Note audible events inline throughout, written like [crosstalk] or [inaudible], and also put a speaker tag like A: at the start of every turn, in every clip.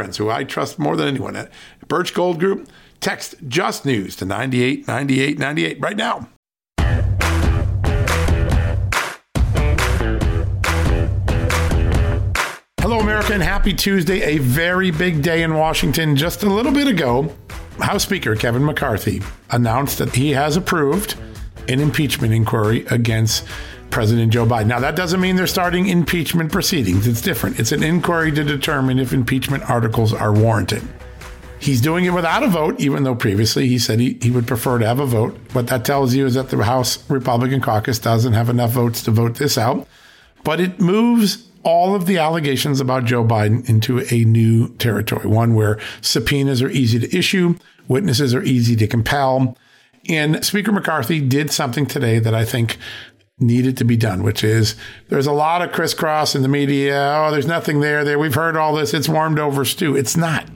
A: friends who I trust more than anyone at Birch Gold Group. Text Just News to 989898 right now. Hello, America, and happy Tuesday. A very big day in Washington. Just a little bit ago, House Speaker Kevin McCarthy announced that he has approved an impeachment inquiry against President Joe Biden. Now, that doesn't mean they're starting impeachment proceedings. It's different. It's an inquiry to determine if impeachment articles are warranted. He's doing it without a vote, even though previously he said he, he would prefer to have a vote. What that tells you is that the House Republican caucus doesn't have enough votes to vote this out. But it moves all of the allegations about Joe Biden into a new territory, one where subpoenas are easy to issue, witnesses are easy to compel. And Speaker McCarthy did something today that I think needed to be done, which is there's a lot of crisscross in the media. Oh, there's nothing there. There, we've heard all this. It's warmed over stew. It's not.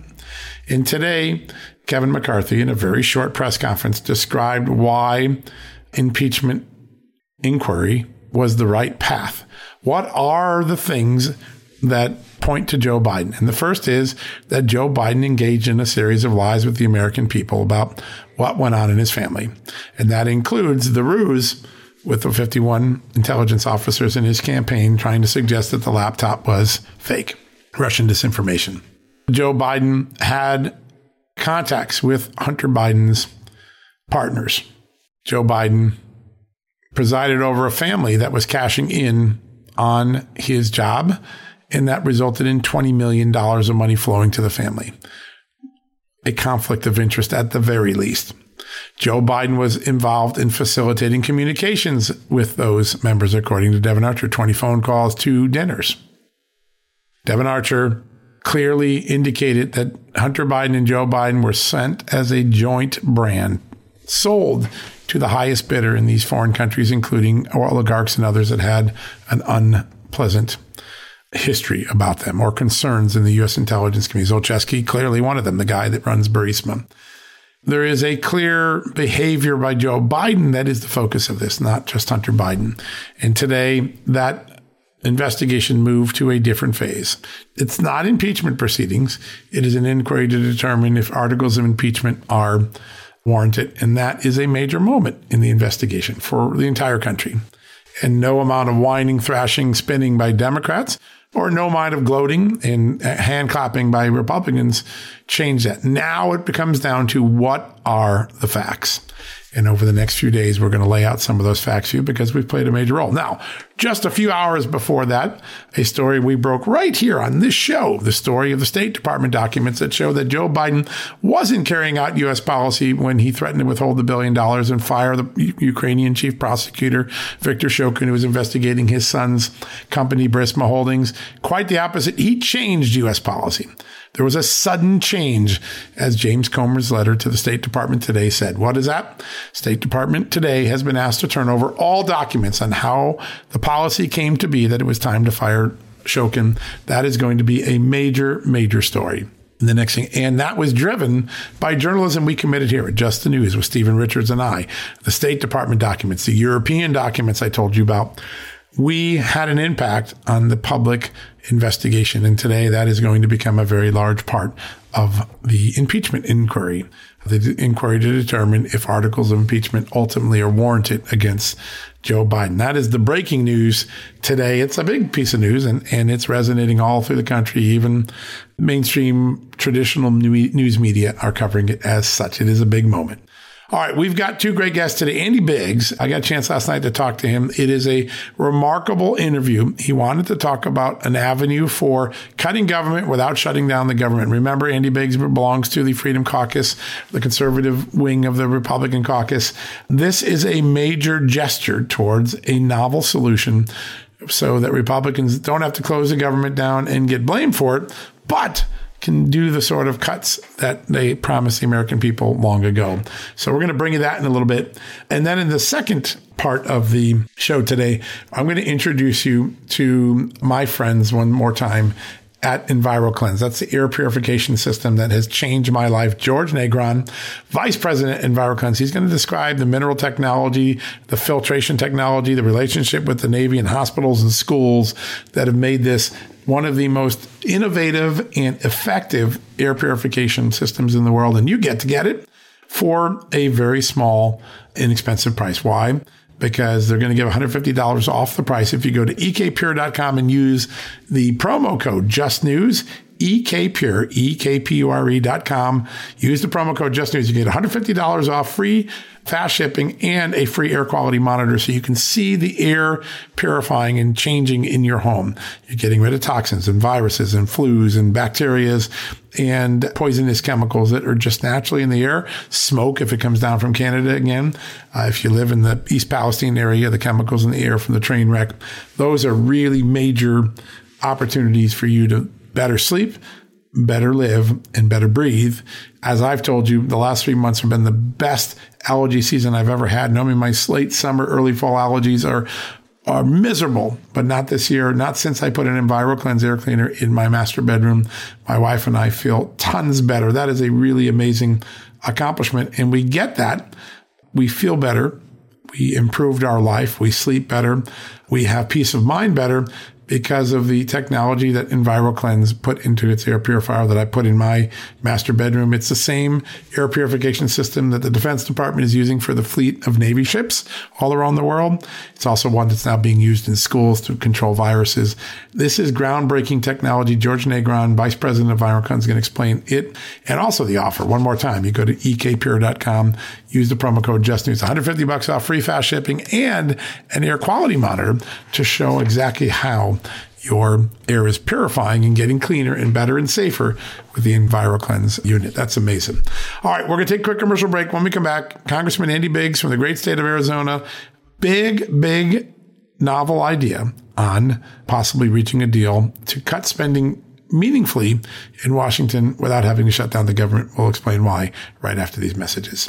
A: And today, Kevin McCarthy, in a very short press conference, described why impeachment inquiry was the right path. What are the things that point to Joe Biden? And the first is that Joe Biden engaged in a series of lies with the American people about what went on in his family. And that includes the ruse with the 51 intelligence officers in his campaign trying to suggest that the laptop was fake, Russian disinformation. Joe Biden had contacts with Hunter Biden's partners. Joe Biden presided over a family that was cashing in on his job, and that resulted in $20 million of money flowing to the family. A conflict of interest at the very least. Joe Biden was involved in facilitating communications with those members, according to Devon Archer 20 phone calls, two dinners. Devon Archer clearly indicated that Hunter Biden and Joe Biden were sent as a joint brand, sold to the highest bidder in these foreign countries, including oligarchs and others that had an unpleasant history about them or concerns in the U.S. intelligence community. Zlochevsky, clearly one of them, the guy that runs Burisma. There is a clear behavior by Joe Biden that is the focus of this, not just Hunter Biden. And today, that investigation moved to a different phase. It's not impeachment proceedings. It is an inquiry to determine if articles of impeachment are warranted. And that is a major moment in the investigation for the entire country. And no amount of whining, thrashing, spinning by Democrats or no mind of gloating and hand clapping by Republicans change that. Now it becomes down to what are the facts. And over the next few days, we're going to lay out some of those facts for you because we've played a major role. Now, just a few hours before that, a story we broke right here on this show, the story of the State Department documents that show that Joe Biden wasn't carrying out U.S. policy when he threatened to withhold the billion dollars and fire the Ukrainian chief prosecutor, Viktor Shokin, who was investigating his son's company, Burisma Holdings. Quite the opposite. He changed U.S. policy. There was a sudden change, as James Comer's letter to the State Department today said. What is that? State Department today has been asked to turn over all documents on how the policy came to be that it was time to fire Shokin. That is going to be a major, major story. And the next thing, and that was driven by journalism we committed here at Just the News with Stephen Richards and I, the State Department documents, the European documents I told you about we had an impact on the public investigation. And today that is going to become a very large part of the impeachment inquiry, the inquiry to determine if articles of impeachment ultimately are warranted against Joe Biden. That is the breaking news today. It's a big piece of news and, and it's resonating all through the country. Even mainstream traditional news media are covering it as such. It is a big moment. All right, we've got two great guests today. Andy Biggs, I got a chance last night to talk to him. It is a remarkable interview. He wanted to talk about an avenue for cutting government without shutting down the government. Remember, Andy Biggs belongs to the Freedom Caucus, the conservative wing of the Republican caucus. This is a major gesture towards a novel solution so that Republicans don't have to close the government down and get blamed for it, but can do the sort of cuts that they promised the American people long ago. So we're going to bring you that in a little bit. And then in the second part of the show today, I'm going to introduce you to my friends one more time at EnviroKlenz. That's the air purification system that has changed my life. George Negron, Vice President EnviroKlenz. He's going to describe the mineral technology, the filtration technology, the relationship with the Navy and hospitals and schools that have made this one of the most innovative and effective air purification systems in the world. And you get to get it for a very small, inexpensive price. Why? Because they're going to give $150 off the price if you go to ekpure.com and use the promo code JustNews. EKPure, E-K-P-U-R-E.com. Use the promo code JustNews. You get $150 off free fast shipping, and a free air quality monitor so you can see the air purifying and changing in your home. You're getting rid of toxins and viruses and flus and bacterias and poisonous chemicals that are just naturally in the air. Smoke, if it comes down from Canada again. Uh, if you live in the East Palestine area, the chemicals in the air from the train wreck, those are really major opportunities for you to better sleep, better live and better breathe. As I've told you, the last three months have been the best allergy season I've ever had. Knowing my late summer, early fall allergies are are miserable, but not this year. Not since I put an EnviroKlenz air cleaner in my master bedroom. My wife and I feel tons better. That is a really amazing accomplishment. And we get that. We feel better. We improved our life. We sleep better. We have peace of mind better because of the technology that EnviroKlenz put into its air purifier that I put in my master bedroom. It's the same air purification system that the Defense Department is using for the fleet of Navy ships all around the world. It's also one that's now being used in schools to control viruses. This is groundbreaking technology. George Negron, Vice President of EnviroKlenz, is going to explain it and also the offer. One more time, you go to ekpure.com, use the promo code JustNews, 150 bucks off free fast shipping and an air quality monitor to show exactly how your air is purifying and getting cleaner and better and safer with the EnviroKlenz unit. That's amazing. All right, we're going to take a quick commercial break. When we come back, Congressman Andy Biggs from the great state of Arizona, big, big novel idea on possibly reaching a deal to cut spending meaningfully in Washington without having to shut down the government. We'll explain why right after these messages.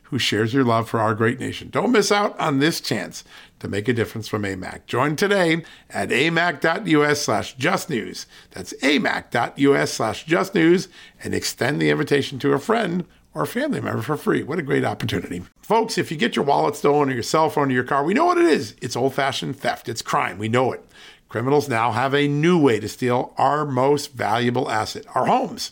A: who shares your love for our great nation. Don't miss out on this chance to make a difference from AMAC. Join today at amac.us slash justnews. That's amac.us slash justnews and extend the invitation to a friend or family member for free. What a great opportunity. Folks, if you get your wallet stolen or your cell phone or your car, we know what it is. It's old fashioned theft, it's crime. We know it. Criminals now have a new way to steal our most valuable asset, our homes.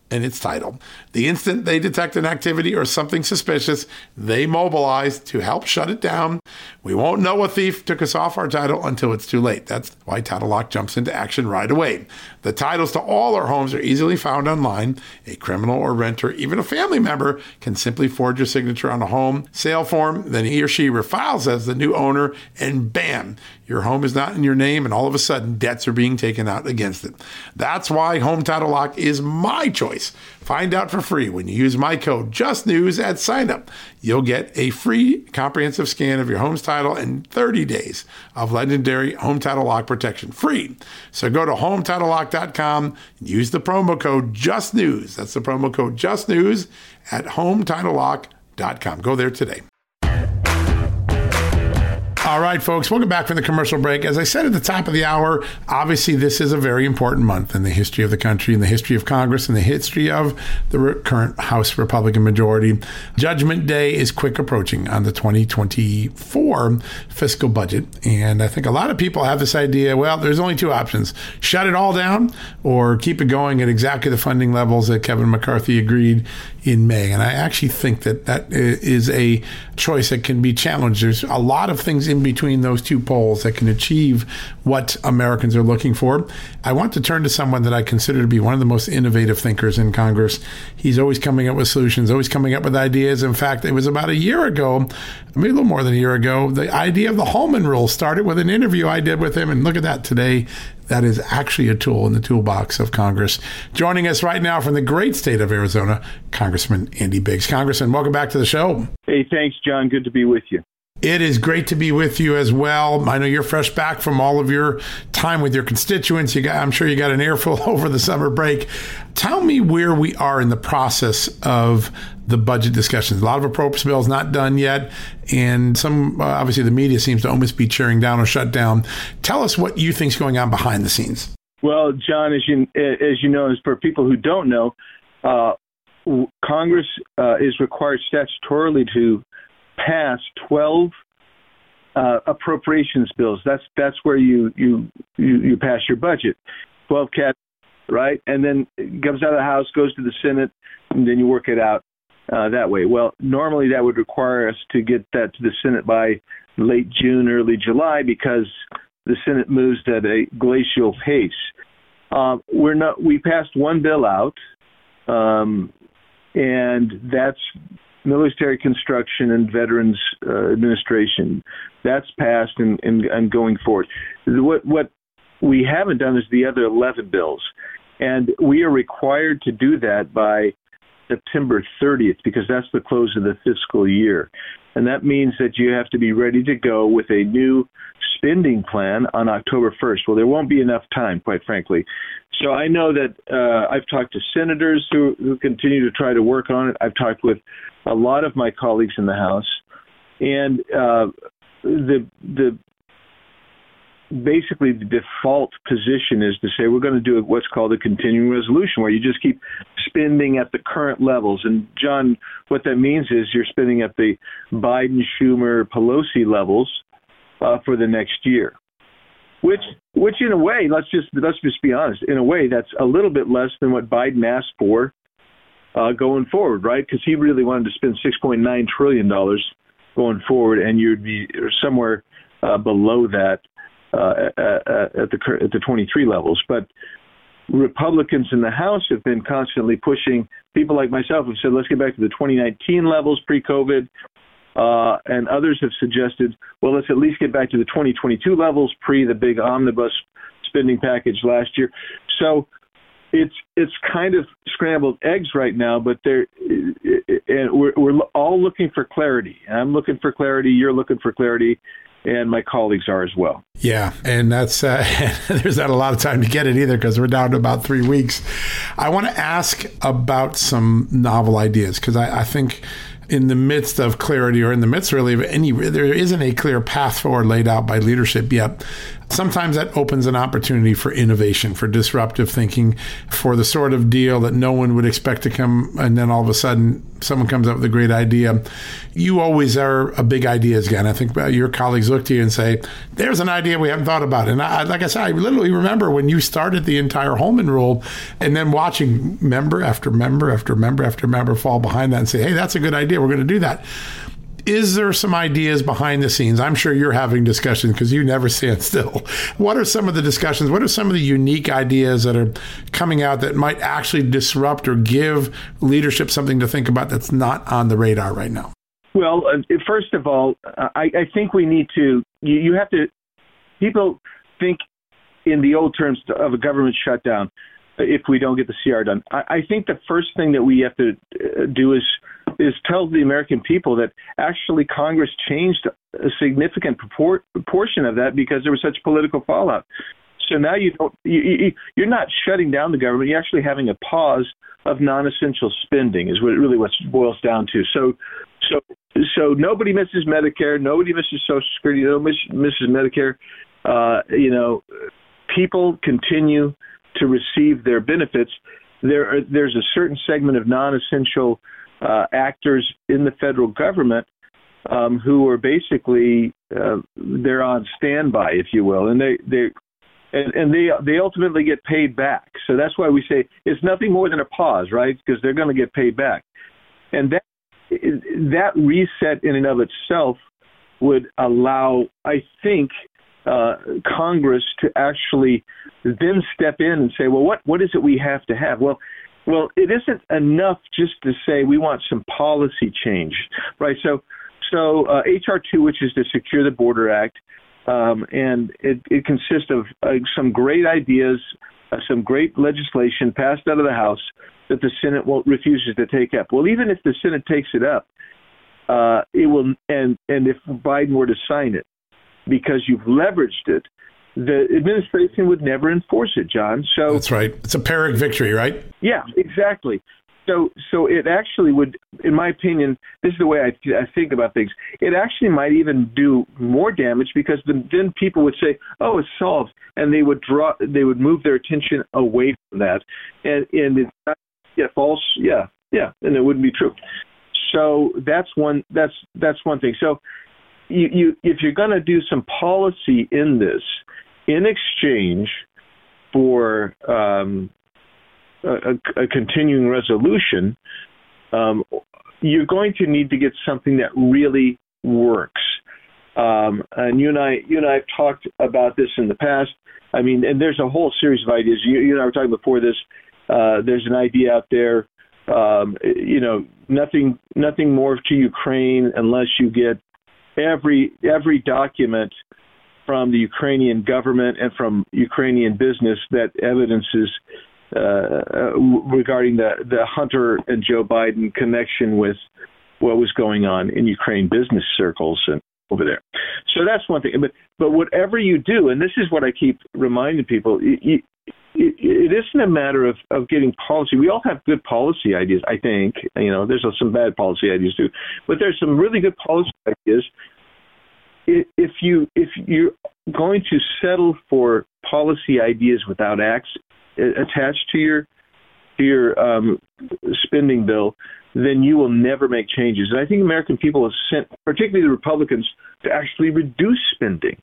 A: and its title. The instant they detect an activity or something suspicious, they mobilize to help shut it down. We won't know a thief took us off our title until it's too late. That's why Title Lock jumps into action right away. The titles to all our homes are easily found online. A criminal or renter, even a family member, can simply forge your signature on a home sale form. Then he or she refiles as the new owner, and bam, your home is not in your name, and all of a sudden, debts are being taken out against it. That's why Home Title Lock is my choice. Find out for free when you use my code JustNews at signup. You'll get a free comprehensive scan of your home's title and 30 days of legendary Home Title Lock protection free. So go to HometitleLock.com and use the promo code JustNews. That's the promo code JustNews at HometitleLock.com. Go there today. All right, folks, welcome back from the commercial break. As I said at the top of the hour, obviously this is a very important month in the history of the country, in the history of Congress, in the history of the current House Republican majority. Judgment Day is quick approaching on the 2024 fiscal budget. And I think a lot of people have this idea well, there's only two options shut it all down or keep it going at exactly the funding levels that Kevin McCarthy agreed in May. And I actually think that that is a choice that can be challenged. There's a lot of things in between those two poles that can achieve what Americans are looking for. I want to turn to someone that I consider to be one of the most innovative thinkers in Congress. He's always coming up with solutions, always coming up with ideas. In fact, it was about a year ago, maybe a little more than a year ago, the idea of the Holman Rule started with an interview I did with him. And look at that today. That is actually a tool in the toolbox of Congress. Joining us right now from the great state of Arizona, Congressman Andy Biggs. Congressman, welcome back to the show.
B: Hey, thanks, John. Good to be with you.
A: It is great to be with you as well. I know you're fresh back from all of your time with your constituents. You got, I'm sure you got an earful [laughs] over the summer break. Tell me where we are in the process of the budget discussions. A lot of appropriations bills not done yet, and some uh, obviously the media seems to almost be cheering down or shut down. Tell us what you think is going on behind the scenes.
B: Well, John, as you as you know, as for people who don't know, uh, Congress uh, is required statutorily to pass 12 uh, appropriations bills. That's that's where you, you you you pass your budget. 12 cat, right? And then it comes out of the House, goes to the Senate, and then you work it out uh, that way. Well, normally that would require us to get that to the Senate by late June, early July, because the Senate moves at a glacial pace. Uh, we're not. We passed one bill out, um, and that's military construction and veterans uh, administration. That's passed and, and, and going forward. What what we haven't done is the other 11 bills, and we are required to do that by September 30th because that's the close of the fiscal year. And that means that you have to be ready to go with a new spending plan on October 1st. Well, there won't be enough time, quite frankly. So I know that uh, I've talked to senators who, who continue to try to work on it. I've talked with a lot of my colleagues in the House, and uh, the the basically the default position is to say we're going to do what's called a continuing resolution, where you just keep spending at the current levels. And John, what that means is you're spending at the Biden, Schumer, Pelosi levels uh, for the next year. Which, which in a way, let's just let's just be honest. In a way, that's a little bit less than what Biden asked for uh, going forward, right? Because he really wanted to spend 6.9 trillion dollars going forward, and you'd be somewhere uh, below that uh, at, at the at the 23 levels. But Republicans in the House have been constantly pushing. People like myself have said, let's get back to the 2019 levels pre-COVID. Uh, and others have suggested, well, let's at least get back to the 2022 levels pre the big omnibus spending package last year. So it's it's kind of scrambled eggs right now, but they're and we're we're all looking for clarity. I'm looking for clarity. You're looking for clarity and my colleagues are as well.
A: Yeah, and that's uh, [laughs] there's not a lot of time to get it either because we're down to about three weeks. I want to ask about some novel ideas because I, I, think in the midst of clarity or in the midst really of any there isn't a clear path forward laid out by leadership yet. Sometimes that opens an opportunity for innovation, for disruptive thinking, for the sort of deal that no one would expect to come, and then all of a sudden someone comes up with a great idea. You always are a big ideas guy. And I think your colleagues look to you and say, "There's an idea we haven't thought about." And I, like I said, I literally remember when you started the entire Holman Rule, and then watching member after member after member after member fall behind that and say, "Hey, that's a good idea. We're going to do that." Is there some ideas behind the scenes? I'm sure you're having discussions because you never stand [laughs] still. What are some of the discussions? What are some of the unique ideas that are coming out that might actually disrupt or give leadership something to think about that's not on the radar right now?
B: Well, uh, first of all, I, I think we need to, you, you have to, people think in the old terms of a government shutdown if we don't get the CR done. I, I think the first thing that we have to uh, do is is tell the American people that actually Congress changed a significant propor- proportion of that because there was such political fallout. So now you don't you, you're not shutting down the government. You're actually having a pause of non-essential spending is what really what boils down to. So so so nobody misses Medicare. Nobody misses Social Security. Nobody misses Medicare. Uh, you know, people continue to receive their benefits. There are, there's a certain segment of non-essential uh, actors in the federal government um, who are basically uh, they're on standby, if you will, and they they and, and they they ultimately get paid back. So that's why we say it's nothing more than a pause, right? Because they're going to get paid back, and that that reset in and of itself would allow, I think, uh, Congress to actually then step in and say, well, what what is it we have to have? Well, well, it isn't enough just to say we want some policy change, right? So, so uh, HR two, which is the Secure the Border Act, um, and it, it consists of uh, some great ideas, uh, some great legislation passed out of the House that the Senate will, refuses to take up. Well, even if the Senate takes it up, uh, it will, and and if Biden were to sign it, because you've leveraged it, the administration would never enforce it, John. So
A: that's right. It's a Pyrrhic victory, right?
B: Yeah, exactly. So, so it actually would, in my opinion, this is the way I, I think about things. It actually might even do more damage because then, then people would say, "Oh, it's solved," and they would draw, they would move their attention away from that, and and it's not, yeah, false, yeah, yeah, and it wouldn't be true. So that's one. That's that's one thing. So you, you if you're going to do some policy in this, in exchange for um, a, a, continuing resolution, um, you're going to need to get something that really works. Um, and you and I, you and I have talked about this in the past. I mean, and there's a whole series of ideas. You, you and I were talking before this. Uh, there's an idea out there. Um, you know, nothing, nothing more to Ukraine unless you get every every document from the Ukrainian government and from Ukrainian business that evidences uh, uh, regarding the the Hunter and Joe Biden connection with what was going on in Ukraine business circles and over there. So that's one thing. But but whatever you do, and this is what I keep reminding people, it, it, it isn't a matter of of getting policy. We all have good policy ideas, I think. You know, there's some bad policy ideas too, but there's some really good policy ideas if you if you're going to settle for policy ideas without acts attached to your to your um, spending bill, then you will never make changes. And I think American people have sent, particularly the Republicans, to actually reduce spending,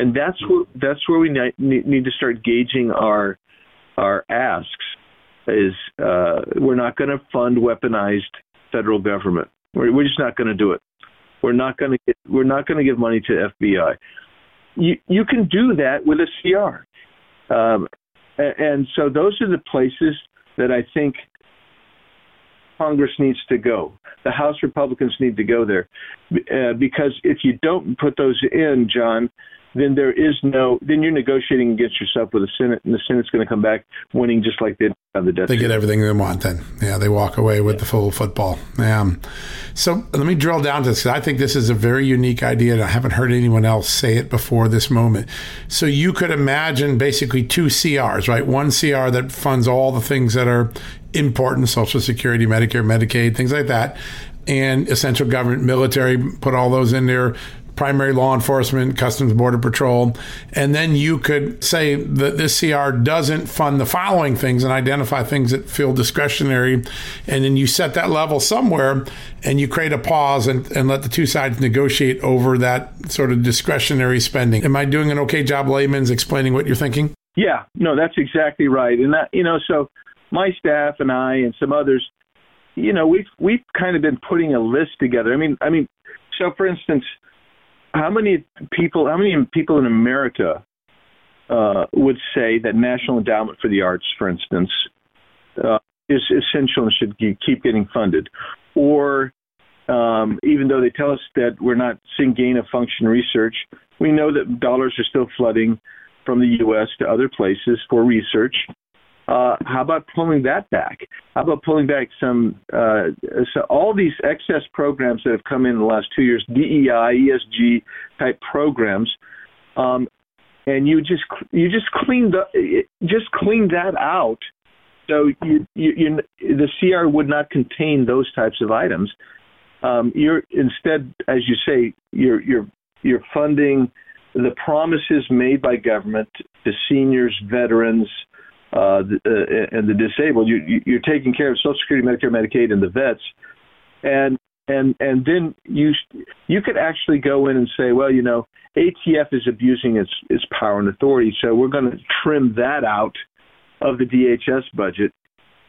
B: and that's where that's where we need, to start gauging our our asks. Is uh, we're not going to fund weaponized federal government. We're, we're just not going to do it. We're not going to we're not going to give money to FBI. You you can do that with a CR, um, and, and so those are the places that I think Congress needs to go. The House Republicans need to go there, uh, because if you don't put those in, John, then there is no then you're negotiating against yourself with the Senate, and the Senate's going to come back winning just like they did on the death.
A: They get everything they want. Then, yeah, they walk away with yeah. the full football. Um, so let me drill down to this. Because I think this is a very unique idea, and I haven't heard anyone else say it before this moment. So you could imagine basically two CRs, right? One CR that funds all the things that are important, Social Security, Medicare, Medicaid, things like that and essential government, military, put all those in there primary law enforcement, Customs Border Patrol, and then you could say that this CR doesn't fund the following things and identify things that feel discretionary, and then you set that level somewhere and you create a pause and, and let the two sides negotiate over that sort of discretionary spending. Am I doing an okay job, layman's, explaining what you're thinking?
B: Yeah, no, that's exactly right. And that, you know, so my staff and I and some others, you know, we've we've kind of been putting a list together. I mean, I mean, so for instance, how many people, how many people in America uh, would say that National Endowment for the Arts, for instance, uh, is essential and should keep getting funded, or um, even though they tell us that we're not seeing gain of function research, we know that dollars are still flooding from the U.S. to other places for research. Uh, how about pulling that back? How about pulling back some uh, so all these excess programs that have come in, the last two years, DEI, ESG type programs, um, and you just you just clean the just clean that out. So you, you, you, the CR would not contain those types of items. Um, you're instead, as you say, you're you're you're funding the promises made by government to seniors, veterans, uh, the, uh, and the disabled. You, you're taking care of Social Security, Medicare, Medicaid, and the vets, and and and then you you could actually go in and say, well, you know, ATF is abusing its its power and authority, so we're going to trim that out of the DHS budget,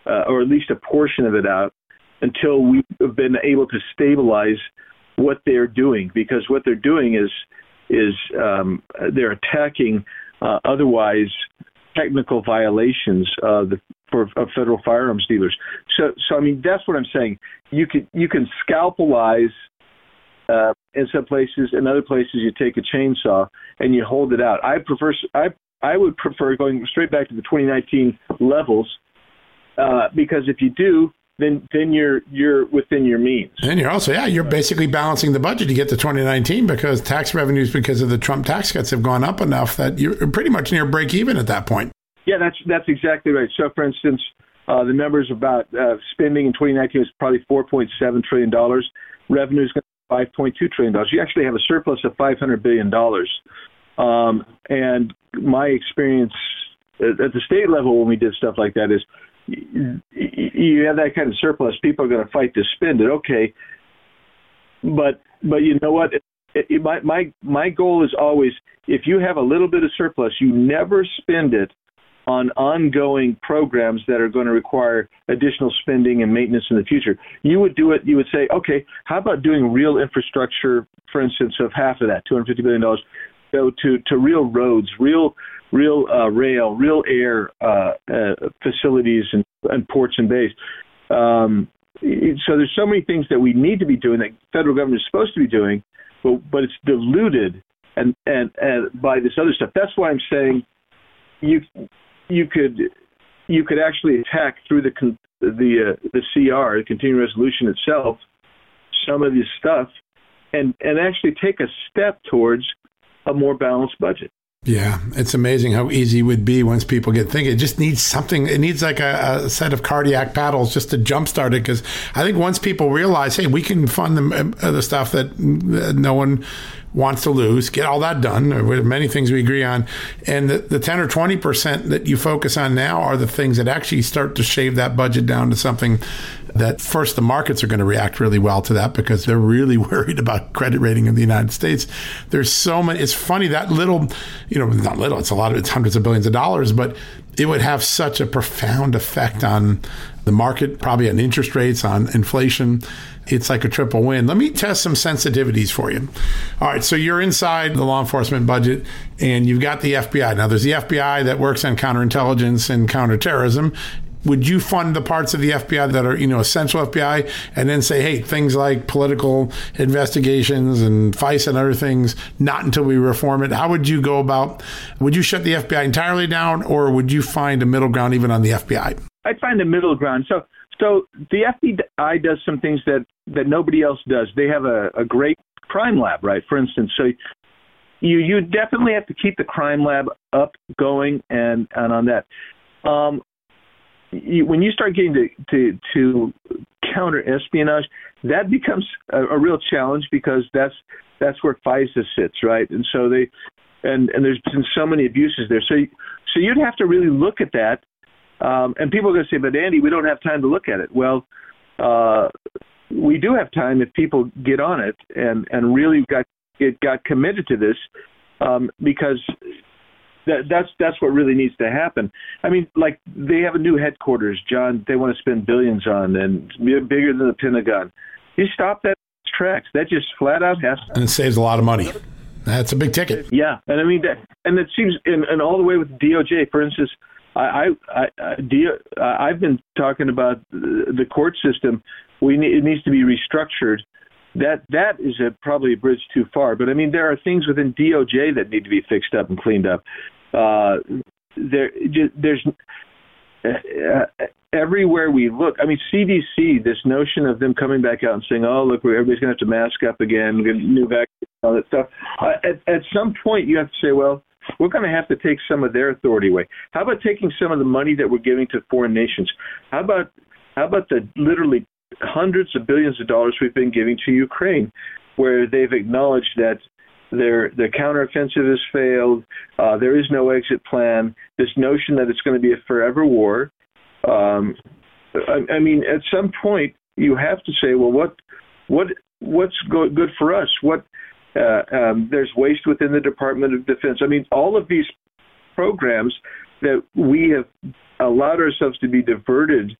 B: uh, or at least a portion of it out, until we have been able to stabilize what they're doing, because what they're doing is is um, they're attacking uh, otherwise technical violations uh, the, for of federal firearms dealers. So, so I mean, that's what I'm saying. You can you can scalpelize uh, in some places. In other places, you take a chainsaw and you hold it out. I prefer I I would prefer going straight back to the 2019 levels uh, because if you do, then then you're you're within your means.
A: And you're also yeah, you're basically balancing the budget to get to 2019 because tax revenues because of the Trump tax cuts have gone up enough that you're pretty much near break even at that point.
B: Yeah, that's that's exactly right. So, for instance, uh, the numbers about uh, spending in 2019 is probably 4.7 trillion dollars. Revenue is going to be 5.2 trillion dollars. You actually have a surplus of 500 billion dollars. Um, and my experience at the state level when we did stuff like that is you have that kind of surplus, people are going to fight to spend it. Okay, but but you know what? It, it, my my my goal is always if you have a little bit of surplus, you never spend it on ongoing programs that are going to require additional spending and maintenance in the future. You would do it. You would say, okay, how about doing real infrastructure, for instance, of half of that, two hundred fifty billion dollars, go to to real roads, real real uh, rail, real air uh, uh, facilities and, and ports and bays. Um, so there's so many things that we need to be doing that federal government is supposed to be doing, but but it's diluted and and, and by this other stuff. That's why I'm saying you you could you could actually attack through the the uh, the CR, the continuing resolution itself, some of this stuff, and and actually take a step towards a more balanced budget.
A: Yeah, it's amazing how easy it would be once people get thinking. It just needs something. It needs like a, a set of cardiac paddles just to jumpstart it. Because I think once people realize, hey, we can fund the, uh, the stuff that no one wants to lose, get all that done. With many things we agree on, and the, the ten or twenty percent that you focus on now are the things that actually start to shave that budget down to something that first the markets are going to react really well to that because they're really [laughs] worried about credit rating in the United States. There's so many. It's funny that little, you know, not little. It's a lot of it's hundreds of billions of dollars, but it would have such a profound effect on the market, probably on interest rates, on inflation. It's like a triple win. Let me test some sensitivities for you. All right, so you're inside the law enforcement budget and you've got the FBI. Now, there's the FBI that works on counterintelligence and counterterrorism, would you fund the parts of the FBI that are, you know, essential FBI and then say, hey, things like political investigations and FISA and other things, not until we reform it? How would you go about, would you shut the FBI entirely down or would you find a middle ground even on the FBI?
B: I'd find a middle ground. So, so the FBI does some things that, that nobody else does. They have a, a great crime lab, right? For instance, so you you definitely have to keep the crime lab up going and and on that. Um, you, when you start getting to, to to counter espionage, that becomes a, a real challenge because that's that's where FISA sits, right? And so they and and there's been so many abuses there. So so you'd have to really look at that. Um, and people are going to say, but Andy, we don't have time to look at it. Well, uh, we do have time if people get on it and and really got get got committed to this um, because that, that's that's what really needs to happen. I mean, like they have a new headquarters, John. They want to spend billions on, and bigger than the Pentagon. You stop that tracks. That just flat out has.
A: To- And it saves a lot of money. That's a big ticket.
B: Yeah, and I mean, that, and it seems, and, and all the way with DOJ, for instance, I, I, I, I've been talking about the court system. We need, it needs to be restructured. That that is a, probably a bridge too far. But I mean, there are things within DOJ that need to be fixed up and cleaned up. Uh, there, there's uh, everywhere we look. I mean, CDC. This notion of them coming back out and saying, "Oh, look, everybody's going to have to mask up again, new vaccine, all that stuff." Uh, at, at some point, you have to say, "Well, we're going to have to take some of their authority away. How about taking some of the money that we're giving to foreign nations? How about how about the literally hundreds of billions of dollars we've been giving to Ukraine, where they've acknowledged that their their counteroffensive has failed. Uh, there is no exit plan. This notion that it's going to be a forever war. Um, I, I mean, at some point you have to say, well, what what what's go- good for us? What uh, um, there's waste within the Department of Defense. I mean, all of these programs that we have allowed ourselves to be diverted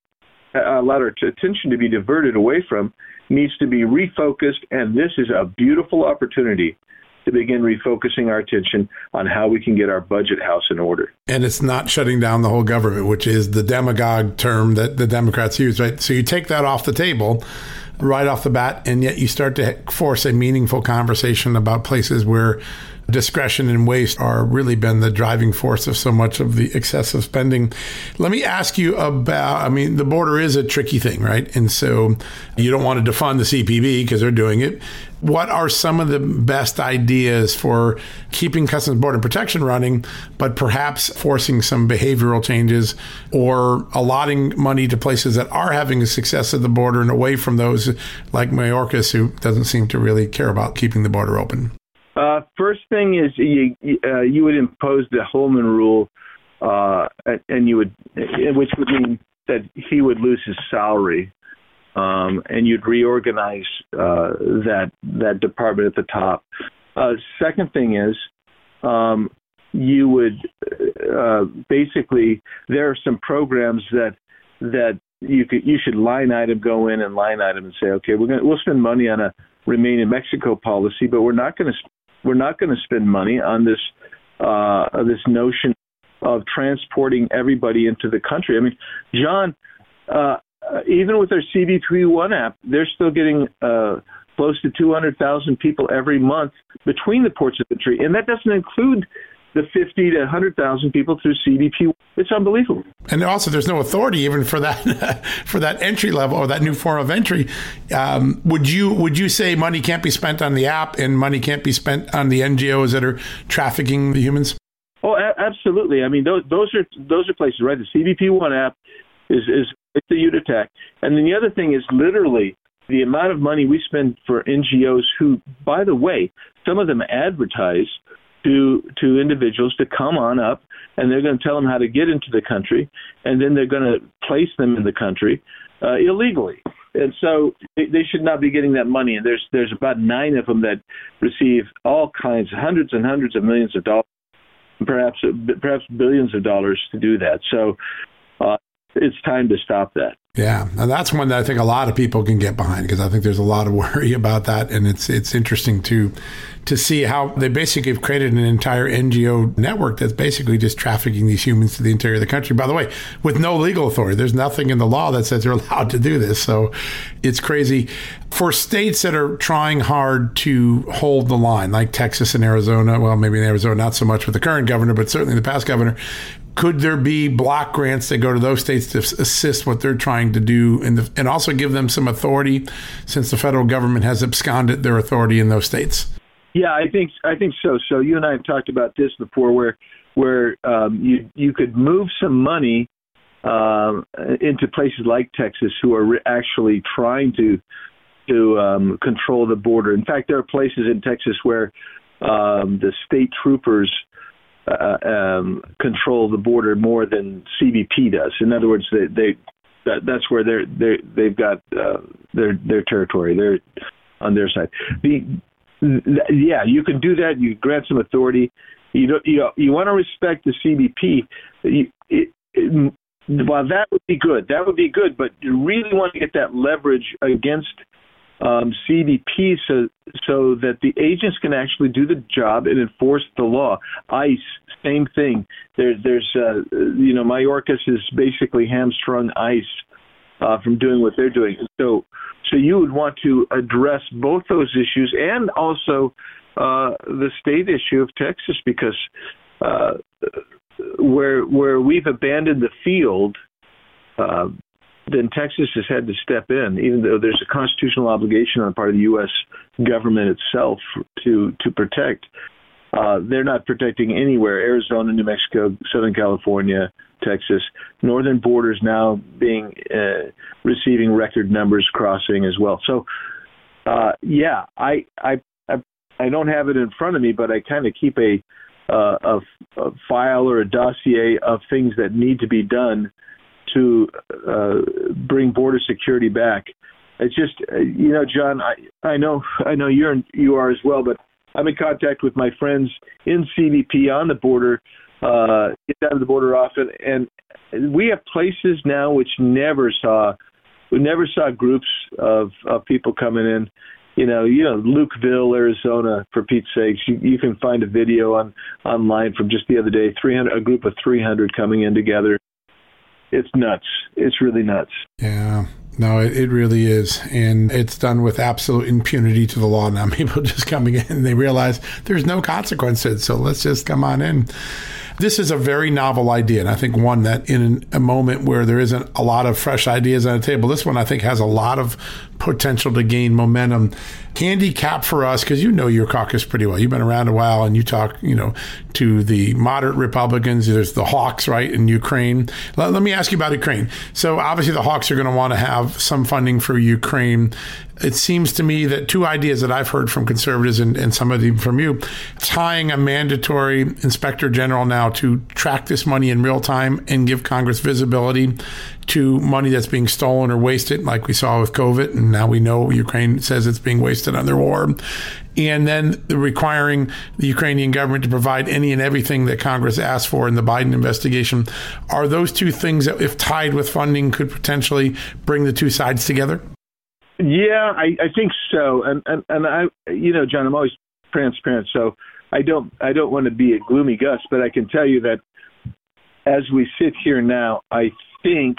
B: Uh, allowed our attention to be diverted away from needs to be refocused, and this is a beautiful opportunity to begin refocusing our attention on how we can get our budget house in order.
A: And it's not shutting down the whole government, which is the demagogue term that the Democrats use, right? So you take that off the table right off the bat, and yet you start to force a meaningful conversation about places where discretion and waste are really been the driving force of so much of the excessive spending. Let me ask you about I mean, the border is a tricky thing, right? And so you don't want to defund the CPB because they're doing it. What are some of the best ideas for keeping Customs Border Protection running, but perhaps forcing some behavioral changes or allotting money to places that are having a success at the border and away from those like Mayorkas, who doesn't seem to really care about keeping the border open?
B: Uh, first thing is you uh, you would impose the Holman rule, uh, and you would, which would mean that he would lose his salary, um, and you'd reorganize uh, that that department at the top. Uh, second thing is, um, you would uh, basically there are some programs that that you could you should line item go in and line item and say, okay, we're gonna we'll spend money on a remain in Mexico policy, but we're not going to we're not going to spend money on this uh, this notion of transporting everybody into the country. I mean, John, uh, even with their CBP One app, they're still getting uh, close to 200,000 people every month between the ports of entry, and that doesn't include the 50 to 100,000 people through CBP. It's unbelievable.
A: And also, there's no authority even for that [laughs] for that entry level or that new form of entry. Um, would you would you say money can't be spent on the app and money can't be spent on the NGOs that are trafficking the humans?
B: Oh, a- absolutely. I mean, those those are those are places, right? The CBP One app is is it's a UT attack, and then the other thing is literally the amount of money we spend for NGOs who, by the way, some of them advertise to to individuals to come on up and they're going to tell them how to get into the country and then they're going to place them in the country uh, illegally. And so they should not be getting that money. And there's there's about nine of them that receive all kinds hundreds and hundreds of millions of dollars perhaps perhaps billions of dollars to do that. So it's time to stop that
A: yeah, and that's one that I think a lot of people can get behind because I think there's a lot of [laughs] worry about that, and it's it's interesting to to see how they basically have created an entire NGO network that's basically just trafficking these humans to the interior of the country. By the way, with no legal authority, there's nothing in the law that says they're [laughs] allowed to do this. So it's crazy for states that are trying hard to hold the line, like Texas and Arizona. Well, maybe in Arizona not so much with the current governor, but certainly the past governor could there be block grants that go to those states to assist what they're trying to do and, the, and also give them some authority since the federal government has absconded their authority in those states?
B: Yeah, I think I think so. So you and I have talked about this before, where where um, you you could move some money um, into places like Texas who are re- actually trying to to um, control the border. In fact, there are places in Texas where um, the state troopers uh, um, control the border more than CBP does. In other words, they, they that, that's where they're they they've got uh, their their territory. They're on their side. The, yeah, you can do that. You grant some authority. You don't, you you want to respect the CBP. You, it, it, while that would be good, that would be good. But you really want to get that leverage against um, CBP so so that the agents can actually do the job and enforce the law. ICE, same thing. There, there's uh, you know Mayorkas is basically hamstrung ICE uh, from doing what they're doing. So so you would want to address both those issues and also uh, the state issue of Texas because uh, where where we've abandoned the field. Uh, then Texas has had to step in, even though there's a constitutional obligation on the part of the U.S. government itself to to protect. Uh, they're not protecting anywhere. Arizona, New Mexico, Southern California, Texas, northern borders now being uh, receiving record numbers crossing as well. So, uh, yeah, I, I I I don't have it in front of me, but I kind of keep a, uh, a a file or a dossier of things that need to be done to uh, bring border security back. It's just, uh, you know, John, I, I know, I know you're you are as well, but I'm in contact with my friends in CBP on the border, uh, get down to the border often, and we have places now which never saw, we never saw groups of of people coming in. You know, you know, Lukeville, Arizona, for Pete's sakes. You, you can find a video on online from just the other day. 300, a group of 300 coming in together it's nuts. It's really nuts.
A: Yeah. No, it, it really is. And it's done with absolute impunity to the law. Now [laughs] people just coming in and they realize there's no consequences. So let's just come on in. This is a very novel idea, and I think one that in a moment where there isn't a lot of fresh ideas on the table, this one I think has a lot of potential to gain momentum. Handicap for us, because you know your caucus pretty well. You've been around a while and you talk, you know, to the moderate Republicans. There's the Hawks, right, in Ukraine. Let, let me ask you about Ukraine. So obviously the Hawks are going to want to have some funding for Ukraine it seems to me that two ideas that I've heard from conservatives and, and some of them from you, tying a mandatory inspector general now to track this money in real time and give Congress visibility to money that's being stolen or wasted, like we saw with COVID, and now we know Ukraine says it's being wasted on their war. And then requiring the Ukrainian government to provide any and everything that Congress asked for in the Biden investigation. Are those two things that, if tied with funding, could potentially bring the two sides together?
B: Yeah, I, I think so. And, and and I, you know, John, I'm always transparent, so I don't I don't want to be a gloomy Gus, but I can tell you that as we sit here now, I think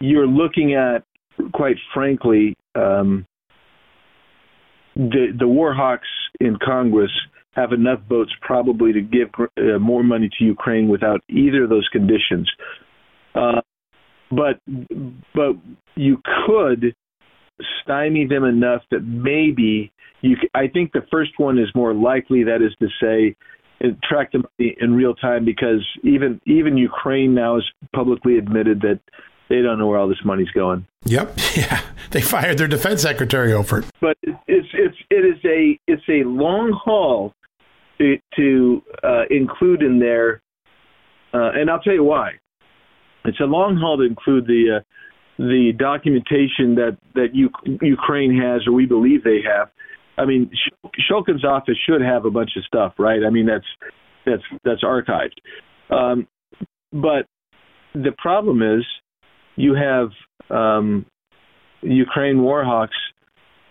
B: you're looking at, quite frankly, um, the the Warhawks in Congress have enough votes probably to give uh, more money to Ukraine without either of those conditions. Uh, but but you could stymie them enough that maybe you. I think the first one is more likely. That is to say, track them in real time because even even Ukraine now has publicly admitted that they don't know where all this money's going.
A: Yep. [laughs] Yeah. They fired their defense secretary over it.
B: But it's it's it is a it's a long haul to, to uh, include in there, uh, and I'll tell you why. It's a long haul to include the uh, the documentation that that U- Ukraine has, or we believe they have. I mean, Shokin's office should have a bunch of stuff, right? I mean, that's that's that's archived. Um, but the problem is, you have um, Ukraine Warhawks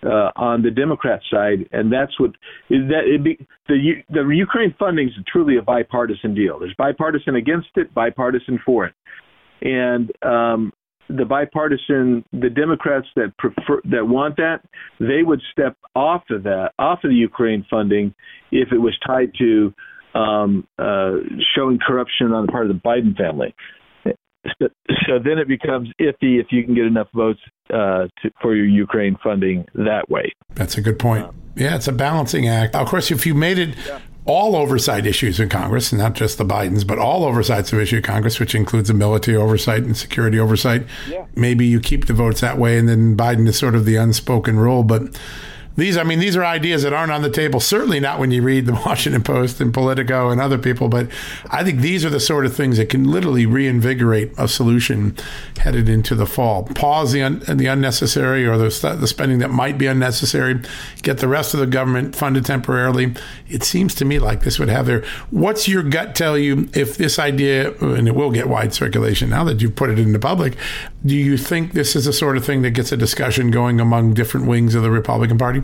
B: uh, on the Democrat side, and that's what that it be, the the Ukraine funding is truly a bipartisan deal. There's bipartisan against it, bipartisan for it and um, the bipartisan, the Democrats that prefer that want that, they would step off of that, off of the Ukraine funding, if it was tied to um, uh, showing corruption on the part of the Biden family. So, so then it becomes iffy if you can get enough votes uh, to, for your Ukraine funding that way.
A: That's a good point. Um, yeah, it's a balancing act. Of course, if you made it yeah all oversight issues in Congress, and not just the Bidens, but all oversights of issue in Congress, which includes the military oversight and security oversight. Yeah. Maybe you keep the votes that way, and then Biden is sort of the unspoken rule. But these, I mean, these are ideas that aren't on the table. Certainly not when you read the [laughs] Washington Post and Politico and other people. But I think these are the sort of things that can literally reinvigorate a solution headed into the fall. Pause the un, the unnecessary or the, the spending that might be unnecessary. Get the rest of the government funded temporarily. It seems to me like this would have their. What's your gut tell you if this idea, and it will get wide circulation now that you've put it in the public? Do you think this is the sort of thing that gets a discussion going among different wings of the Republican Party?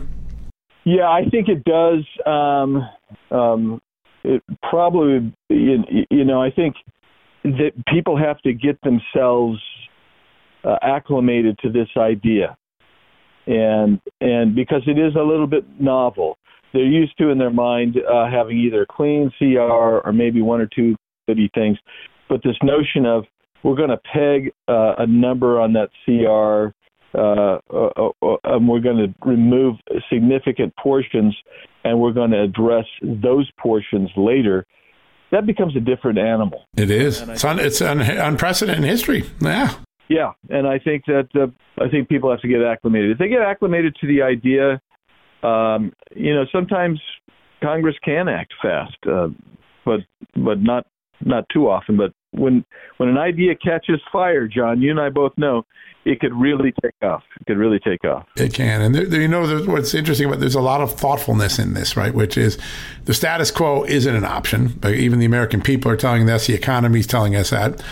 B: Yeah, I think it does. Um, um, it probably, you know, I think that people have to get themselves uh, acclimated to this idea, and and because it is a little bit novel, they're used to in their mind uh, having either clean CR or maybe one or two city things, but this notion of we're going to peg uh, a number on that CR uh, uh, uh, and we're going to remove significant portions and we're going to address those portions later, that becomes a different animal.
A: It is. It's, un, it's un, unprecedented in history. Yeah.
B: Yeah, and I think that uh, I think people have to get acclimated. If they get acclimated to the idea, um, you know, sometimes Congress can act fast, uh, but but not not too often. But when when an idea catches fire, John, you and I both know it could really take off. It could really take off.
A: It can, and there, there, you know what's interesting about there's a lot of thoughtfulness in this, right? Which is the status quo isn't an option, but even the American people are telling us, the economy is telling us that,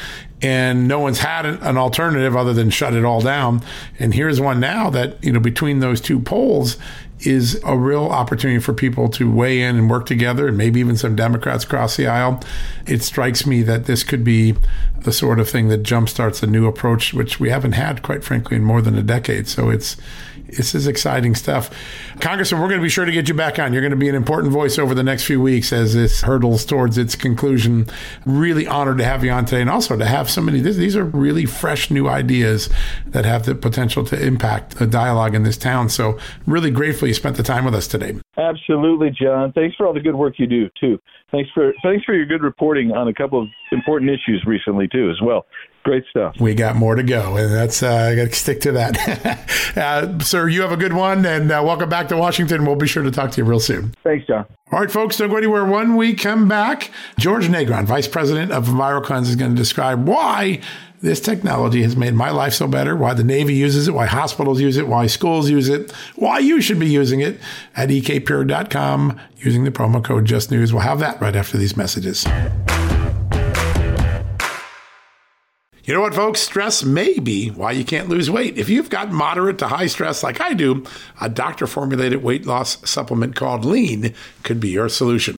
A: and no one's had an alternative other than shut it all down. And here's one now that you know between those two poles is a real opportunity for people to weigh in and work together, and maybe even some Democrats across the aisle. It strikes me that this could be the sort of thing that jumpstarts a new approach, which we haven't had, quite frankly, in more than a decade. So it's this is exciting stuff. Congressman, we're going to be sure to get you back on. You're going to be an important voice over the next few weeks as this hurdles towards its conclusion. Really honored to have you on today and also to have so many. These are really fresh new ideas that have the potential to impact the dialogue in this town. So, really grateful you spent the time with us today.
B: Absolutely, John. Thanks for all the good work you do, too. Thanks for thanks for your good reporting on a couple of important issues recently, too, as well. Great stuff.
A: We got more to go, and that's uh, I got to stick to that. [laughs] uh, sir, you have a good one, and uh, welcome back to Washington. We'll be sure to talk to you real soon.
B: Thanks, John.
A: All right, folks, don't go anywhere. When we come back, George Negron, Vice President of EnviroKlenz, is going to describe why this technology has made my life so better, why the Navy uses it, why hospitals use it, why schools use it, why you should be using it at ekpure.com using the promo code JustNews. We'll have that right after these messages. You know what, folks? Stress may be why you can't lose weight. If you've got moderate to high stress like I do, a doctor formulated weight loss supplement called Lean could be your solution.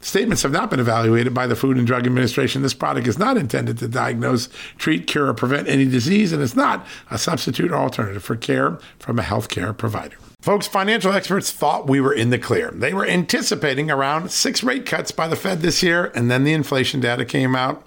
A: Statements have not been evaluated by the Food and Drug Administration. This product is not intended to diagnose, treat, cure, or prevent any disease, and is not a substitute or alternative for care from a healthcare provider. Folks, financial experts thought we were in the clear. They were anticipating around six rate cuts by the Fed this year, and then the inflation data came out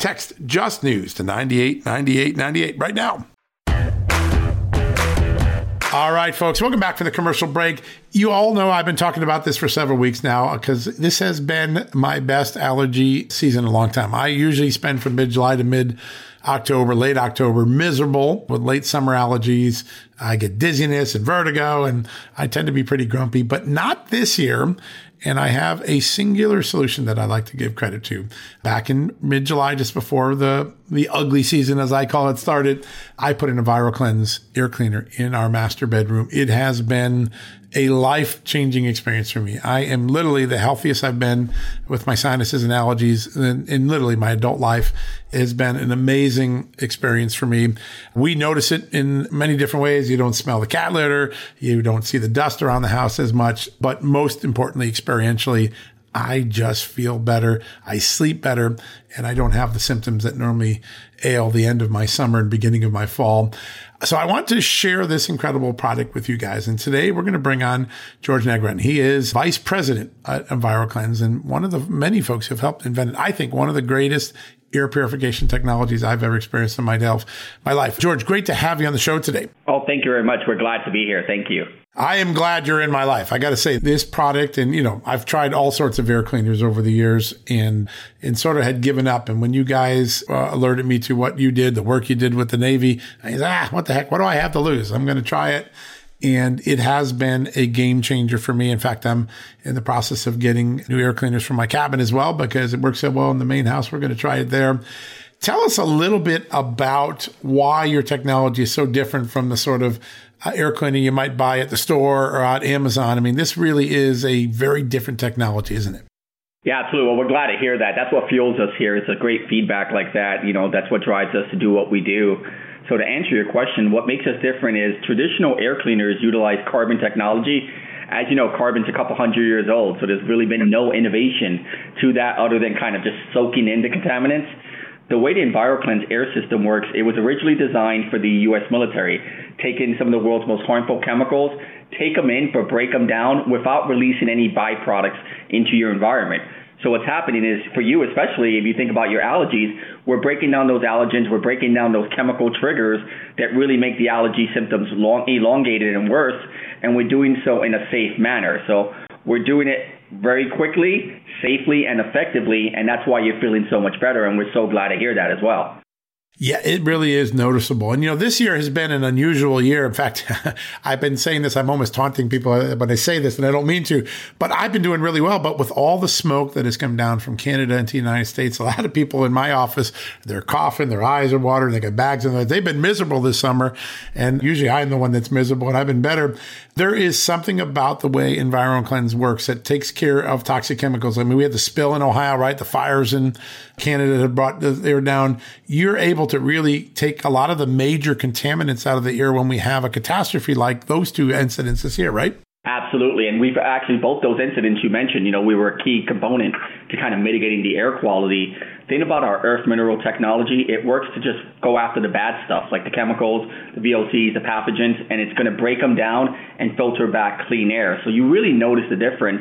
A: Text Just News to 989898 right now. All right, folks, welcome back for the commercial break. You all know I've been talking about this for several weeks now because this has been my best allergy season in a long time. I usually spend from mid July to mid October, late October, miserable with late summer allergies. I get dizziness and vertigo, and I tend to be pretty grumpy, but not this year. And I have a singular solution that I like to give credit to. Back in mid July, just before the, the ugly season, as I call it, started, I put in a EnviroKlenz air cleaner in our master bedroom. It has been a life changing experience for me. I am literally the healthiest I've been with my sinuses and allergies in, in, literally my adult life. Has been an amazing experience for me. We notice it in many different ways. You don't smell the cat litter. You don't see the dust around the house as much, but most importantly, experientially, I just feel better. I sleep better and I don't have the symptoms that normally ail the end of my summer and beginning of my fall. So I want to share this incredible product with you guys. And today we're going to bring on George Negron. He is vice president at EnviroKlenz and one of the many folks who have helped invent, I think, one of the greatest air purification technologies I've ever experienced in my life. My life. George, great to have you on the show today.
C: Oh, thank you very much. We're glad to be here. Thank you.
A: I am glad you're in my life. I got to say this product and you know, I've tried all sorts of air cleaners over the years and and sort of had given up and when you guys uh, alerted me to what you did, the work you did with the Navy, I said, "Ah, what the heck? What do I have to lose? I'm going to try it." And it has been a game changer for me. In fact, I'm in the process of getting new air cleaners for my cabin as well because it works so well in the main house. We're going to try it there. Tell us a little bit about why your technology is so different from the sort of uh, air cleaning you might buy at the store or at Amazon. I mean, this really is a very different technology, isn't it?
C: Yeah, absolutely. Well, we're glad to hear that. That's what fuels us here. It's a great feedback like that. You know, that's what drives us to do what we do. So to answer your question, what makes us different is traditional air cleaners utilize carbon technology. As you know, carbon's a couple hundred years old, so there's really been no innovation to that other than kind of just soaking in the contaminants. The way the EnviroKlenz air system works, it was originally designed for the U.S. military, Take in some of the world's most harmful chemicals, take them in, but break them down without releasing any byproducts into your environment. So what's happening is for you, especially if you think about your allergies, we're breaking down those allergens, we're breaking down those chemical triggers that really make the allergy symptoms long, elongated and worse, and we're doing so in a safe manner. So we're doing it very quickly, safely, and effectively, and that's why you're feeling so much better. And we're so glad to hear that as well.
A: Yeah, it really is noticeable. And, you know, this year has been an unusual year. In fact, [laughs] I've been saying this, I'm almost taunting people uh, when I say this, and I don't mean to, but I've been doing really well. But with all the smoke that has come down from Canada into the United States, a lot of people in my office, they're coughing, their eyes are watering, they got bags in their, they've been miserable this summer. And usually I'm the one that's miserable, and I've been better. There is something about the way EnviroKlenz works that takes care of toxic chemicals. I mean, we had the spill in Ohio, right? The fires in Canada that brought the air down. You're able to really take a lot of the major contaminants out of the air when we have a catastrophe like those two incidences here, right?
C: Absolutely. And we've actually, both those incidents you mentioned, you know, we were a key component to kind of mitigating the air quality. Thing about our earth mineral technology, it works to just go after the bad stuff, like the chemicals, the VOCs, the pathogens, and it's going to break them down and filter back clean air. So you really notice the difference.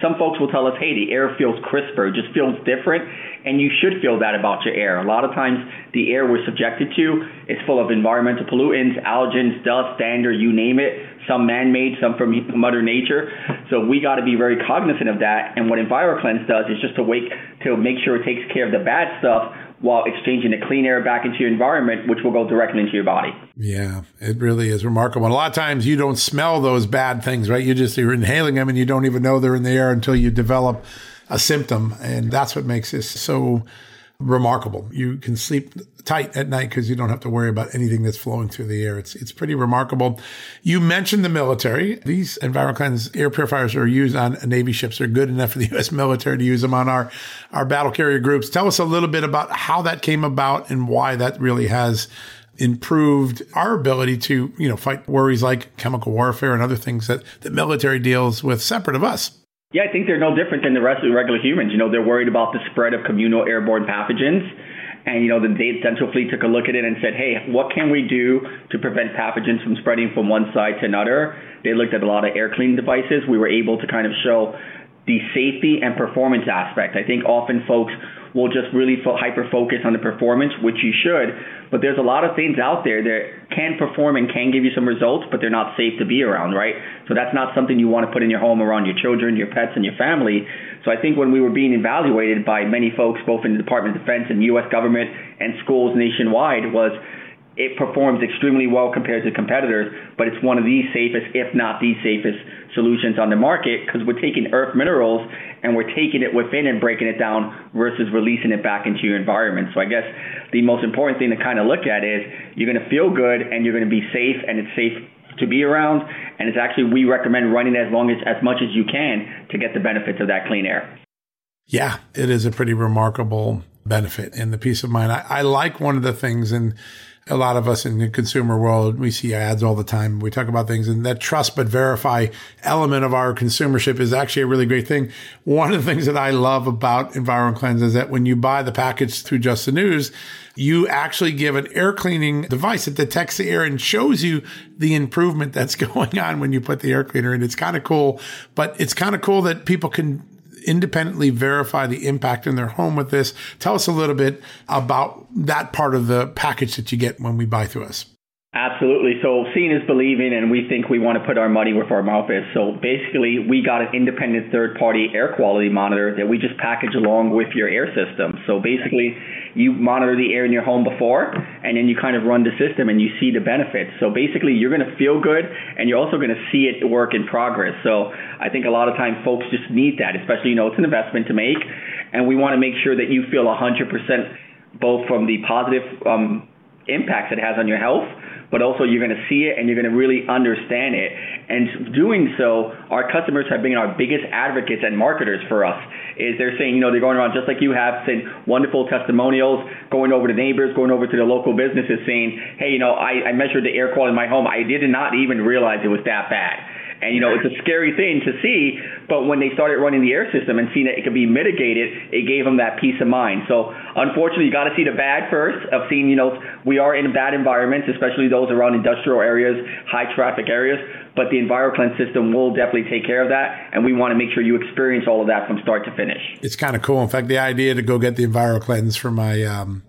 C: Some folks will tell us, hey, the air feels crisper, it just feels different and you should feel that about your air. A lot of times, the air we're subjected to is full of environmental pollutants, allergens, dust, dander, you name it. Some man-made, some from Mother Nature. So we got to be very cognizant of that. And what EnviroKlenz does is just to wake to make sure it takes care of the bad stuff while exchanging the clean air back into your environment, which will go directly into your body.
A: Yeah, it really is remarkable. And a lot of times you don't smell those bad things, right? You just you're inhaling them and you don't even know they're in the air until you develop a symptom. And that's what makes this so remarkable. You can sleep tight at night because you don't have to worry about anything that's flowing through the air. It's it's pretty remarkable. You mentioned the military. These EnviroKlenz air purifiers are used on Navy ships. They're good enough for the [laughs] U.S. military to use them on our our battle carrier groups. Tell us a little bit about how that came about and why that really has improved our ability to, you know, fight worries like chemical warfare and other things that the military deals with separate of us.
C: Yeah, I think they're no different than the rest of the regular humans. You know, they're worried about the spread of communal airborne pathogens. And, you know, the Dental Fleet took a look at it and said, hey, what can we do to prevent pathogens from spreading from one side to another? They looked at a lot of air cleaning devices. We were able to kind of show the safety and performance aspect. I think often folks will just really fo- hyper focus on the performance, which you should. But there's a lot of things out there that can perform and can give you some results, but they're not safe to be around, right? So that's not something you want to put in your home around your children, your pets, and your family. So I think when we were being evaluated by many folks, both in the Department of Defense and U.S. government and schools nationwide, was it performs extremely well compared to competitors, but it's one of the safest, if not the safest, solutions on the market because we're taking earth minerals and we're taking it within and breaking it down versus releasing it back into your environment. So I guess the most important thing to kind of look at is you're going to feel good and you're going to be safe and it's safe to be around. And it's actually, we recommend running as long as, as much as you can to get the benefits of that clean air.
A: Yeah, it is a pretty remarkable benefit and the peace of mind. I, I like one of the things and a lot of us in the consumer world, we see ads all the time. We talk about things and that trust but verify element of our consumership is actually a really great thing. One of the things that I love about EnviroKlenz is that when you buy the package through Just the News, you actually give an air cleaning device that detects the air and shows you the improvement that's [laughs] going on when you put the air cleaner in. It's kind of cool, but it's kind of cool that people can independently verify the impact in their home with this. Tell us a little bit about that part of the package that you get when we buy through us.
C: Absolutely. So seeing is believing, and we think we want to put our money where our mouth is. So basically, we got an independent third-party air quality monitor that we just package along with your air system. So basically, you monitor the air in your home before, and then you kind of run the system and you see the benefits. So basically, you're going to feel good, and you're also going to see it work in progress. So I think a lot of times folks just need that, especially you know it's an investment to make, and we want to make sure that you feel 100% both from the positive um, impacts it has on your health but also you're going to see it and you're going to really understand it. And doing so, our customers have been our biggest advocates and marketers for us. Is they're saying, you know, they're going around just like you have, saying wonderful testimonials, going over to neighbors, going over to the local businesses, saying, hey, you know, I, I measured the air quality in my home. I did not even realize it was that bad. And you know, it's a scary thing to see, but when they started running the air system and seeing that it could be mitigated, it gave them that peace of mind. So unfortunately, you got to see the bad first of seeing, you know, we are in bad environments, especially those around industrial areas, high traffic areas. But the EnviroKlenz system will definitely take care of that, and we want to make sure you experience all of that from start to finish.
A: It's kind of cool. In fact, the idea to go get the EnviroKlenz for my um,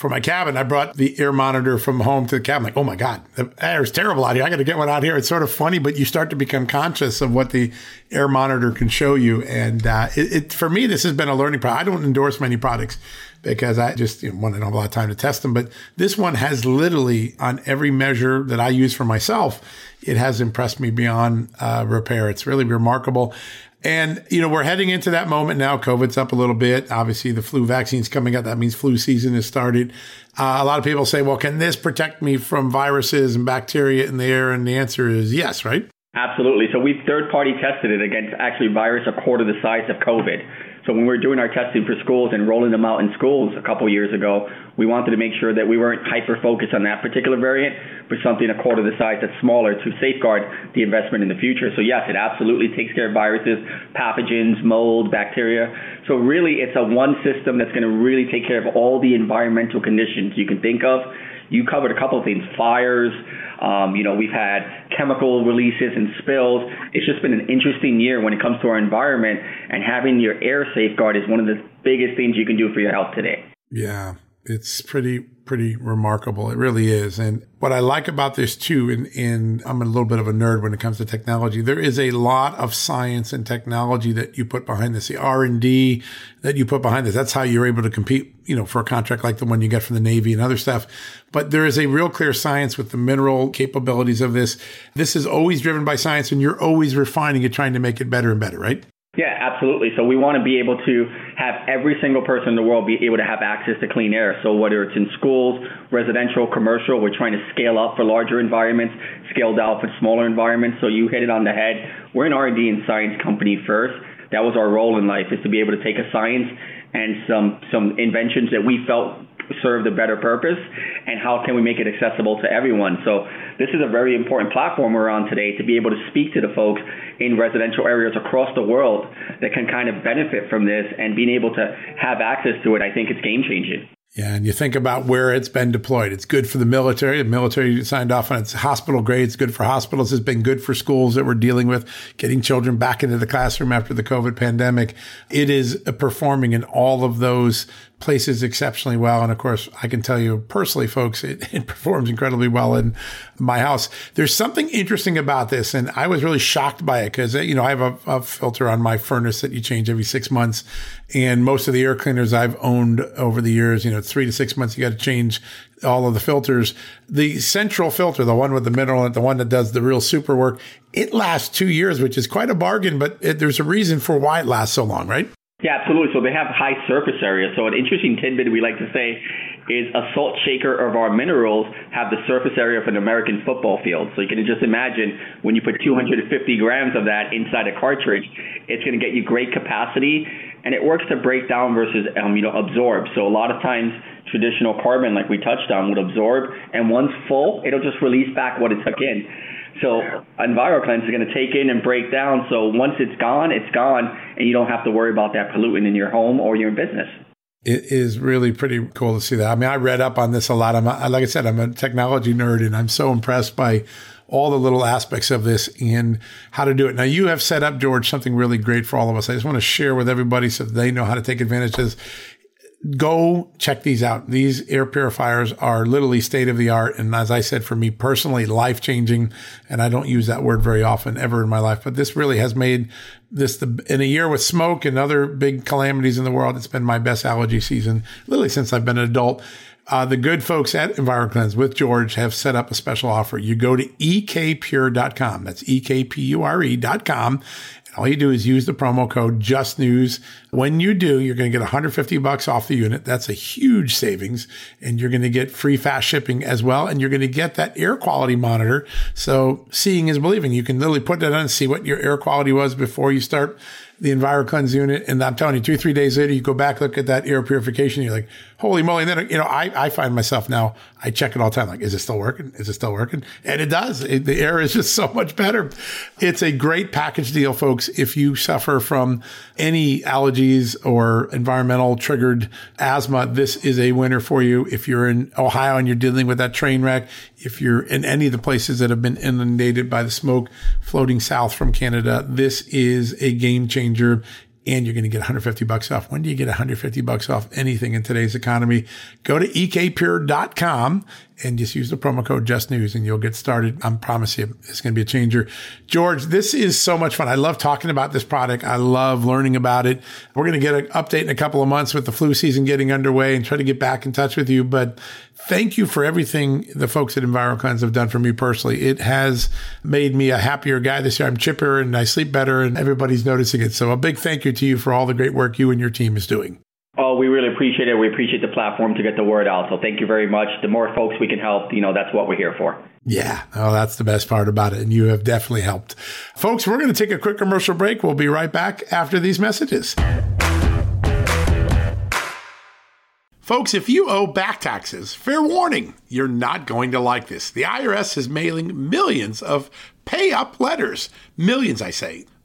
A: for my cabin, I brought the air monitor from home to the cabin. Like, oh my God, the air is terrible out here. I got to get one out here. It's sort of funny, but you start to become conscious of what the air monitor can show you. And uh, it, it, for me, this has been a learning process. I don't endorse many products because I just you know, to have a lot of time to test them. But this one has literally on every measure that I use for myself, it has impressed me beyond uh, repair. It's really remarkable. And, you know, we're heading into that moment now. COVID's up a little bit. Obviously, the flu vaccine's coming out. That means flu season has started. Uh, a lot of people say, well, can this protect me from viruses and bacteria in the air? And the answer is yes, right?
C: Absolutely. So we've third party tested it against actually virus a quarter the size of COVID. So when we were doing our testing for schools and rolling them out in schools a couple years ago, we wanted to make sure that we weren't hyper focused on that particular variant, but something a quarter the size that's smaller to safeguard the investment in the future. So yes, it absolutely takes care of viruses, pathogens, mold, bacteria. So really, it's a one system that's going to really take care of all the environmental conditions you can think of. You covered a couple of things: fires. Um, you know, we've had chemical releases and spills. It's just been an interesting year when it comes to our environment, and having your air safeguard is one of the biggest things you can do for your health today.
A: Yeah, it's pretty pretty remarkable. It really is. And what I like about this too, and, I'm a little bit of a nerd when it comes to technology. There is a lot of science and technology that you put behind this, the R and D that you put behind this. That's how you're able to compete, you know, for a contract like the one you get from the Navy and other stuff. But there is a real clear science with the mineral capabilities of this. This is always driven by science and you're always refining it, trying to make it better and better, right?
C: Yeah, absolutely. So we want to be able to have every single person in the world be able to have access to clean air. So whether it's in schools, residential, commercial, we're trying to scale up for larger environments, scale down for smaller environments. So you hit it on the head. We're an R&D and science company first. That was our role in life is to be able to take a science and some some inventions that we felt serve the better purpose and how can we make it accessible to everyone. So this is a very important platform we're on today to be able to speak to the folks in residential areas across the world that can kind of benefit from this and being able to have access to it. I think it's game changing.
A: Yeah, and you think about where it's been deployed. It's good for the military. The military signed off on its hospital grade. It's good for hospitals. It's been good for schools that we're dealing with, getting children back into the classroom after the COVID pandemic. It is performing in all of those places exceptionally well. And of course, I can tell you personally, folks, [laughs] it, it, performs incredibly well in my house. There's something interesting about this. And I was really shocked by it because, uh, you know, I have a, a, filter on my furnace that you change every six months. And most of the air cleaners I've owned over the years, you know, three to six months, you got to change all of the filters. The central filter, the one with the mineral and the one that does the real super work, it lasts two years, which is quite a bargain, but it, there's a reason for why it lasts so long, right?
C: Yeah, absolutely. So they have high surface area. So an interesting tidbit we like to say is a salt shaker of our minerals have the surface area of an American football field. So you can just imagine when you put 250 grams of that inside a cartridge, it's going to get you great capacity, and it works to break down versus um, you know absorb. So a lot of times traditional carbon, like we touched on, would absorb, and once full, it'll just release back what it took in. So EnviroKlenz is going to take in and break down. So once it's gone, it's gone, and you don't have to worry about that pollutant in your home or your business.
A: It is really pretty cool to see that. I mean, I read up on this a lot. I'm like I said, I'm a technology nerd, and I'm so impressed by all the little aspects of this and how to do it. Now, you have set up, George, something really great for all of us. I just want to share with everybody so they know how to take advantage of this go check these out. These air purifiers are literally state of the art. And as I said, for me personally, life changing. And I don't use that word very often ever in my life, but this really has made this the, in a year with smoke and other big calamities in the world. It's been my best allergy season, literally since I've been an adult. Uh, the good folks at EnviroKlenz with George have set up a special offer. You go to ekpure.com. That's ekpure.com all you do is use the promo code Just News. When you do, you're going to get 150 bucks off the unit. That's a huge savings, and you're going to get free fast shipping as well. And you're going to get that air quality monitor. So seeing is believing. You can literally put that on and see what your air quality was before you start the EnviroKlenz unit. And I'm telling you, two, three days later, you go back, look at that air purification. You're like, holy moly. And then, you know, I, I find myself now, I check it all the time. Like, is it still working? Is it still working? And it does. It, the air is just [laughs] so much better. It's a great package deal, folks. If you suffer from any allergies or environmental triggered asthma, this is a winner for you. If you're in Ohio and you're dealing with that train wreck, if you're in any of the places that have been inundated by the smoke floating south from Canada, this is a game changer and you're going to get 150 bucks off. When do you get 150 bucks off anything in today's economy? Go to ekpure.com and just use the promo code Just News and you'll get started. I promise you, it's going to be a changer. George, this is so much fun. I love talking about this product. I love learning about it. We're going to get an update in a couple of months with the flu season getting underway and try to get back in touch with you. But thank you for everything the folks at EnviroKlenz have done for me personally. It has made me a happier guy this year. I'm chipper and I sleep better and everybody's noticing it. So a big thank you to you for all the great work you and your team is doing.
C: Oh, we really appreciate it. We appreciate the platform to get the word out. So thank you very much. The more folks we can help, you know, that's what we're here for.
A: Yeah. Oh, that's the best part about it. And you have definitely helped. Folks, we're going to take a quick commercial break. We'll be right back after these messages. Folks, if you owe back taxes, fair warning, you're not going to like this. The IRS is mailing millions of pay up letters. Millions, I say.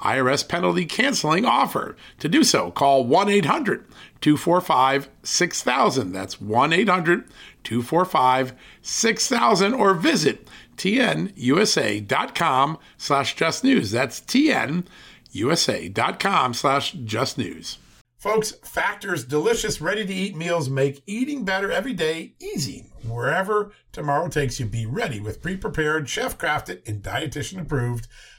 A: IRS penalty canceling offer. To do so, call 1 800 245 6000. That's 1 800 245 6000 or visit tnusa.com slash just news. That's tnusa.com slash just news. Folks, Factor's delicious, ready to eat meals make eating better every day easy. Wherever tomorrow takes you, be ready with pre prepared, chef crafted, and dietitian approved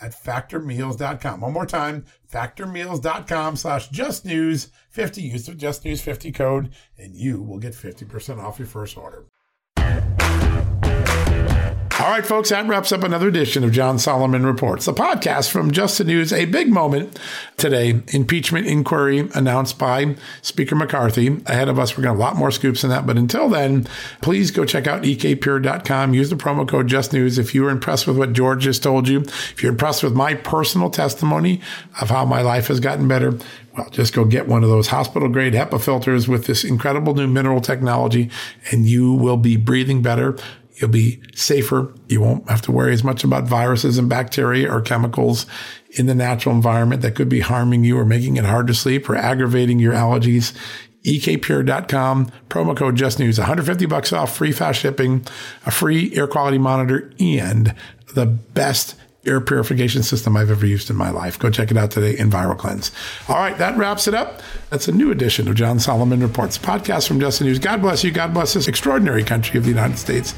A: at factormeals.com. One more time, factormeals.com slash justnews50. Use the justnews50 code and you will get 50% off your first order. All right, folks, that wraps up another edition of John Solomon Reports, the podcast from Just the News. A big moment today impeachment inquiry announced by Speaker McCarthy. Ahead of us, we're going to have a lot more scoops in that. But until then, please go check out ekpure.com. Use the promo code Just News if you were impressed with what George just told you. If you're impressed with my personal testimony of how my life has gotten better, well, just go get one of those hospital grade HEPA filters with this incredible new mineral technology, and you will be breathing better You'll be safer. You won't have to worry as much about viruses and bacteria or chemicals in the natural environment that could be harming you or making it hard to sleep or aggravating your allergies. ekpure.com, promo code JustNews, 150 bucks off, free fast shipping, a free air quality monitor, and the best air purification system I've ever used in my life. Go check it out today, EnviroKlenz. All right, that wraps it up. That's a new edition of John Solomon Reports, podcast from Just the News. God bless you. God bless this extraordinary country of the United States.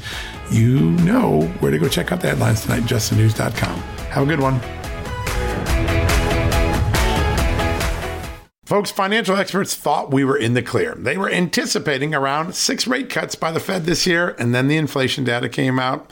A: You know where to go check out the headlines tonight, justthenews.com. Have a good one. Folks, financial experts thought we were in the clear. They were anticipating around six rate cuts by the Fed this year, and then the inflation data came out